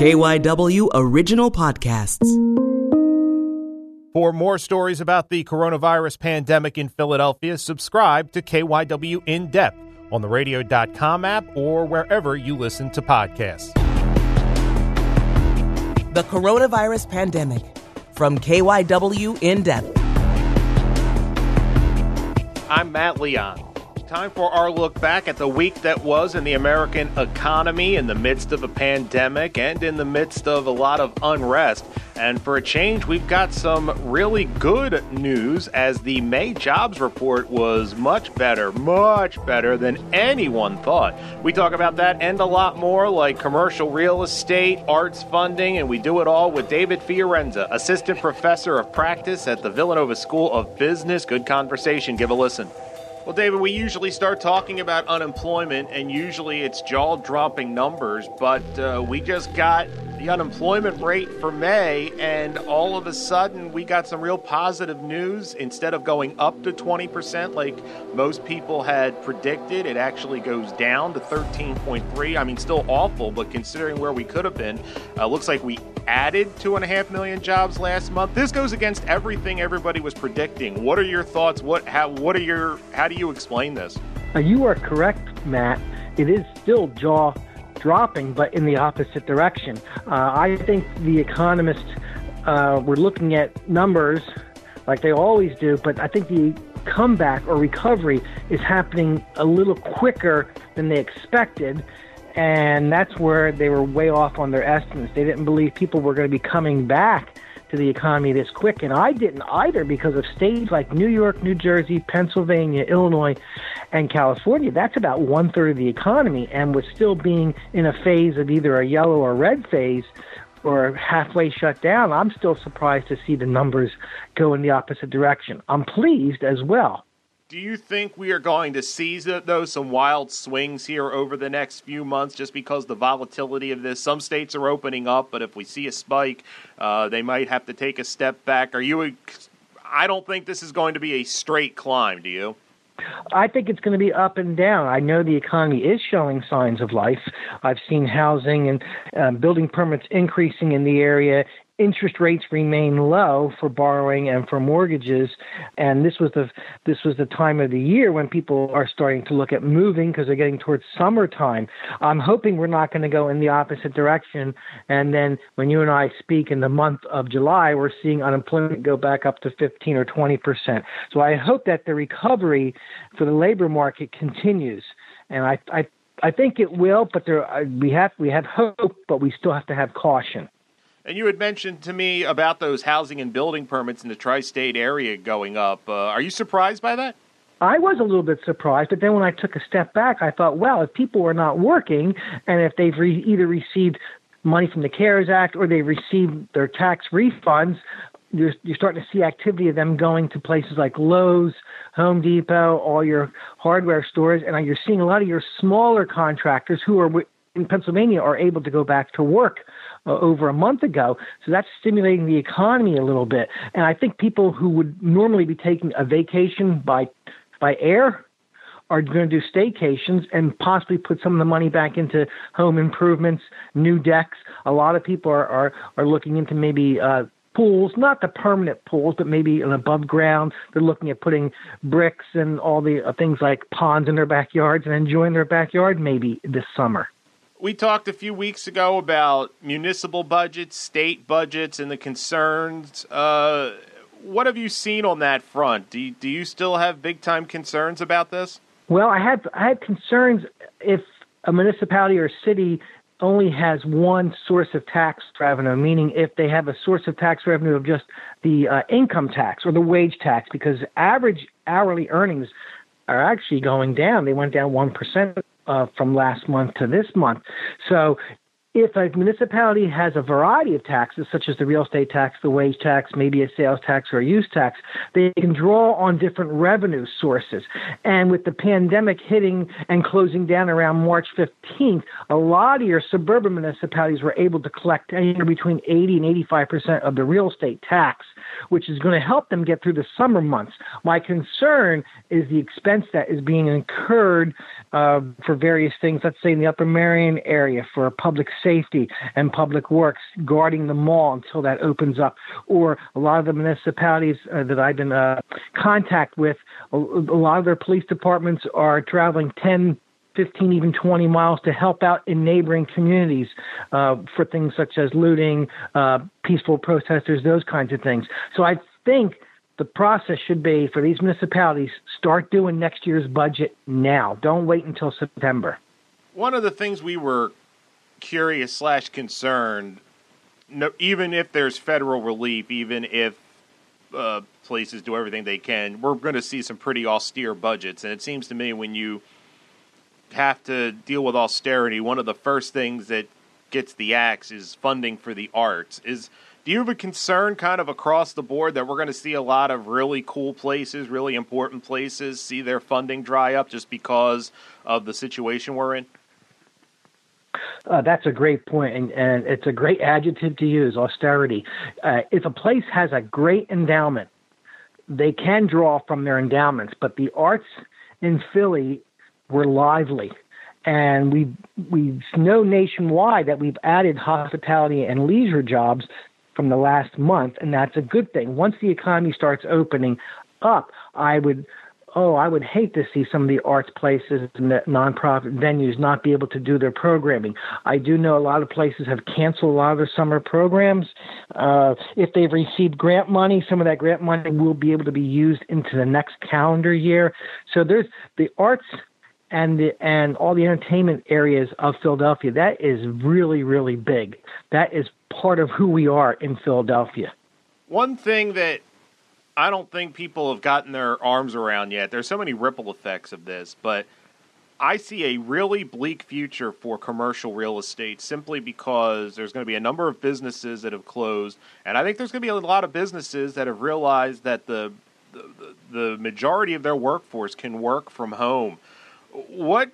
KYW Original Podcasts. For more stories about the coronavirus pandemic in Philadelphia, subscribe to KYW In Depth on the radio.com app or wherever you listen to podcasts. The coronavirus pandemic from KYW In Depth. I'm Matt Leon. Time for our look back at the week that was in the American economy in the midst of a pandemic and in the midst of a lot of unrest. And for a change, we've got some really good news as the May jobs report was much better, much better than anyone thought. We talk about that and a lot more, like commercial real estate, arts funding, and we do it all with David Fiorenza, assistant professor of practice at the Villanova School of Business. Good conversation. Give a listen. Well, David, we usually start talking about unemployment, and usually it's jaw dropping numbers, but uh, we just got the unemployment rate for May, and all of a sudden we got some real positive news. Instead of going up to 20% like most people had predicted, it actually goes down to 13.3. I mean, still awful, but considering where we could have been, uh, looks like we added two and a half million jobs last month. This goes against everything everybody was predicting. What are your thoughts? What how what are your how do you explain this? You are correct, Matt. It is still jaw dropping, but in the opposite direction. Uh, I think the economists uh, were looking at numbers like they always do, but I think the comeback or recovery is happening a little quicker than they expected. And that's where they were way off on their estimates. They didn't believe people were going to be coming back to the economy this quick. And I didn't either because of states like New York, New Jersey, Pennsylvania, Illinois, and California. That's about one third of the economy and was still being in a phase of either a yellow or red phase or halfway shut down. I'm still surprised to see the numbers go in the opposite direction. I'm pleased as well. Do you think we are going to see though some wild swings here over the next few months, just because the volatility of this? Some states are opening up, but if we see a spike, uh, they might have to take a step back. Are you? I don't think this is going to be a straight climb. Do you? I think it's going to be up and down. I know the economy is showing signs of life. I've seen housing and um, building permits increasing in the area interest rates remain low for borrowing and for mortgages. And this was the this was the time of the year when people are starting to look at moving because they're getting towards summertime. I'm hoping we're not going to go in the opposite direction. And then when you and i speak in the month of july we're seeing unemployment go back up to 15 or 20 percent. So i hope that the recovery for the labor market continues. And i i I think it will, but there we have we have hope, but we still have to have caution. And you had mentioned to me about those housing and building permits in the tri state area going up. Uh, are you surprised by that? I was a little bit surprised, but then when I took a step back, I thought, well, if people are not working and if they've re- either received money from the CARES Act or they received their tax refunds, you're, you're starting to see activity of them going to places like Lowe's, Home Depot, all your hardware stores, and you're seeing a lot of your smaller contractors who are in Pennsylvania are able to go back to work uh, over a month ago. So that's stimulating the economy a little bit. And I think people who would normally be taking a vacation by by air are going to do staycations and possibly put some of the money back into home improvements, new decks. A lot of people are are, are looking into maybe uh, pools, not the permanent pools, but maybe an above ground. They're looking at putting bricks and all the uh, things like ponds in their backyards and enjoying their backyard maybe this summer. We talked a few weeks ago about municipal budgets, state budgets, and the concerns. Uh, what have you seen on that front? Do you, do you still have big time concerns about this? Well, I had I had concerns if a municipality or city only has one source of tax revenue, meaning if they have a source of tax revenue of just the uh, income tax or the wage tax, because average hourly earnings are actually going down. They went down 1% uh, from last month to this month. So if a municipality has a variety of taxes, such as the real estate tax, the wage tax, maybe a sales tax or a use tax, they can draw on different revenue sources. And with the pandemic hitting and closing down around March 15th, a lot of your suburban municipalities were able to collect anywhere between 80 and 85 percent of the real estate tax, which is going to help them get through the summer months. My concern is the expense that is being incurred uh, for various things. Let's say in the Upper Merion area for a public safety and public works guarding the mall until that opens up. Or a lot of the municipalities uh, that I've been uh, contact with, a, a lot of their police departments are traveling 10, 15, even 20 miles to help out in neighboring communities uh, for things such as looting, uh, peaceful protesters, those kinds of things. So I think the process should be for these municipalities start doing next year's budget now. Don't wait until September. One of the things we were curious slash concerned, no, even if there's federal relief, even if uh, places do everything they can, we're going to see some pretty austere budgets. And it seems to me when you have to deal with austerity, one of the first things that gets the axe is funding for the arts. Is do you have a concern kind of across the board that we're going to see a lot of really cool places, really important places see their funding dry up just because of the situation we're in? Uh, that's a great point, and, and, it's a great adjective to use austerity. Uh, if a place has a great endowment, they can draw from their endowments, but the arts in Philly were lively. And we we know nationwide that we've added hospitality and leisure jobs from the last month, and that's a good thing. Once the economy starts opening up, I would oh, I would hate to see some of the arts places and the nonprofit venues not be able to do their programming. I do know a lot of places have canceled a lot of their summer programs. Uh, if they've received grant money, some of that grant money will be able to be used into the next calendar year. So there's the arts and the, and all the entertainment areas of Philadelphia. That is really really big. That is part of who we are in Philadelphia. One thing that I don't think people have gotten their arms around yet. There's so many ripple effects of this, but I see a really bleak future for commercial real estate simply because there's going to be a number of businesses that have closed, and I think there's going to be a lot of businesses that have realized that the the, the majority of their workforce can work from home. What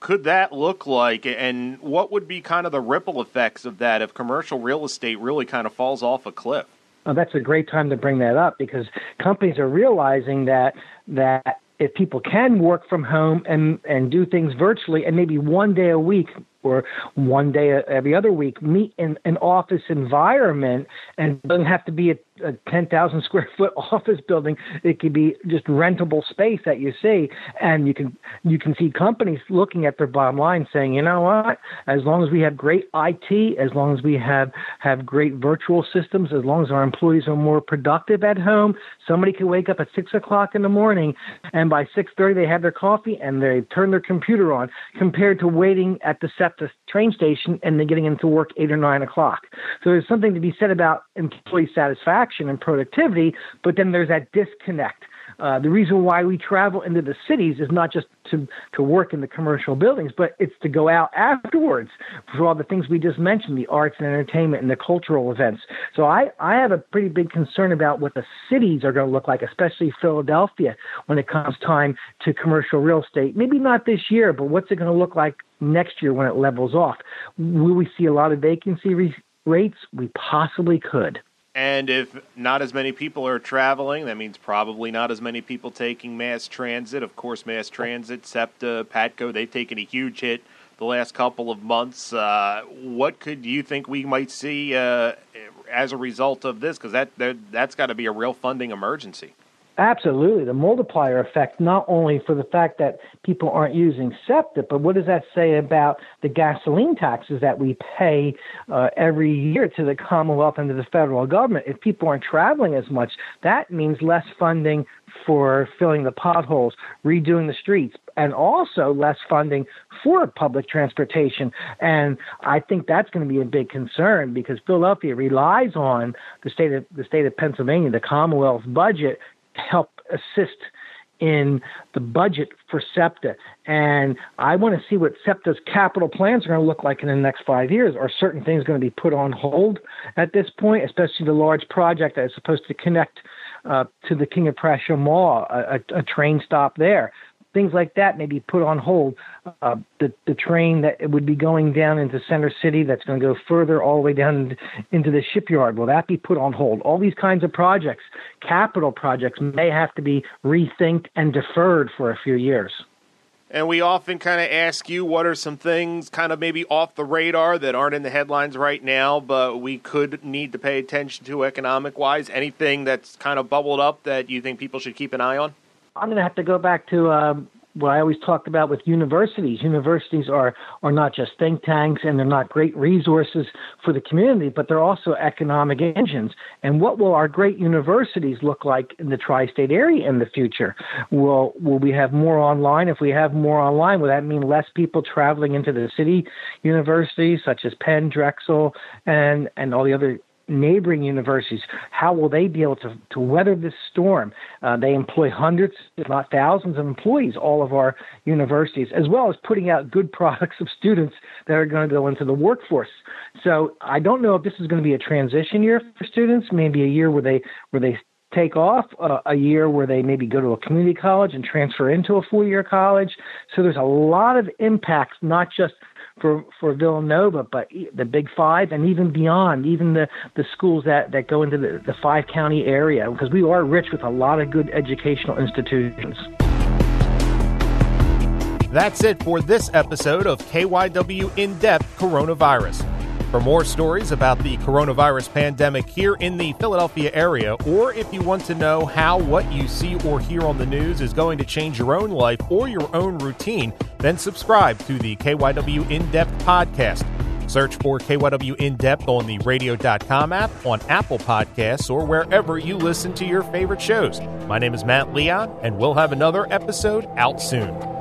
could that look like, and what would be kind of the ripple effects of that if commercial real estate really kind of falls off a cliff? Oh, that's a great time to bring that up because companies are realizing that that if people can work from home and and do things virtually and maybe one day a week or one day every other week meet in an office environment and doesn't have to be a, a 10,000 square foot office building it could be just rentable space that you see. And you can you can see companies looking at their bottom line saying you know what? As long as we have great IT as long as we have have great virtual systems as long as our employees are more productive at home somebody can wake up at six o'clock in the morning and by 6.30 they have their coffee and they turn their computer on compared to waiting at the set the train station and then getting into work eight or nine o'clock. So there's something to be said about employee satisfaction and productivity, but then there's that disconnect. Uh, the reason why we travel into the cities is not just to, to work in the commercial buildings, but it's to go out afterwards for all the things we just mentioned, the arts and entertainment and the cultural events. So I, I have a pretty big concern about what the cities are going to look like, especially Philadelphia, when it comes time to commercial real estate. Maybe not this year, but what's it going to look like next year when it levels off? Will we see a lot of vacancy re- rates? We possibly could. And if not as many people are traveling, that means probably not as many people taking mass transit. Of course, mass transit, SEPTA, PATCO, they've taken a huge hit the last couple of months. Uh, what could you think we might see uh, as a result of this? Because that, that that's got to be a real funding emergency. Absolutely. The multiplier effect, not only for the fact that people aren't using SEPTA, but what does that say about the gasoline taxes that we pay uh, every year to the Commonwealth and to the federal government? If people aren't traveling as much, that means less funding for filling the potholes, redoing the streets, and also less funding for public transportation. And I think that's going to be a big concern because Philadelphia relies on the state of the state of Pennsylvania, the Commonwealth's budget help assist in the budget for SEPTA. And I want to see what SEPTA's capital plans are going to look like in the next five years. Are certain things going to be put on hold at this point, especially the large project that is supposed to connect uh, to the King of Prussia Mall, a, a, a train stop there? Things like that may be put on hold. Uh, the the train that would be going down into Center City that's going to go further all the way down into the shipyard will that be put on hold? All these kinds of projects, capital projects, may have to be rethinked and deferred for a few years. And we often kind of ask you what are some things kind of maybe off the radar that aren't in the headlines right now, but we could need to pay attention to economic wise? Anything that's kind of bubbled up that you think people should keep an eye on? I'm going to have to go back to um, what I always talked about with universities. Universities are are not just think tanks and they're not great resources for the community, but they're also economic engines. And what will our great universities look like in the tri-state area in the future? Will will we have more online? If we have more online, will that mean less people traveling into the city universities such as Penn, Drexel, and and all the other neighboring universities, how will they be able to, to weather this storm? Uh, they employ hundreds, if not thousands, of employees, all of our universities, as well as putting out good products of students that are going to go into the workforce. So I don't know if this is going to be a transition year for students, maybe a year where they where they take off uh, a year where they maybe go to a community college and transfer into a four year college. So there's a lot of impacts, not just for for Villanova, but the Big Five and even beyond, even the the schools that that go into the, the five county area, because we are rich with a lot of good educational institutions. That's it for this episode of KYW In Depth Coronavirus. For more stories about the coronavirus pandemic here in the Philadelphia area, or if you want to know how what you see or hear on the news is going to change your own life or your own routine, then subscribe to the KYW In Depth podcast. Search for KYW In Depth on the radio.com app, on Apple Podcasts, or wherever you listen to your favorite shows. My name is Matt Leon, and we'll have another episode out soon.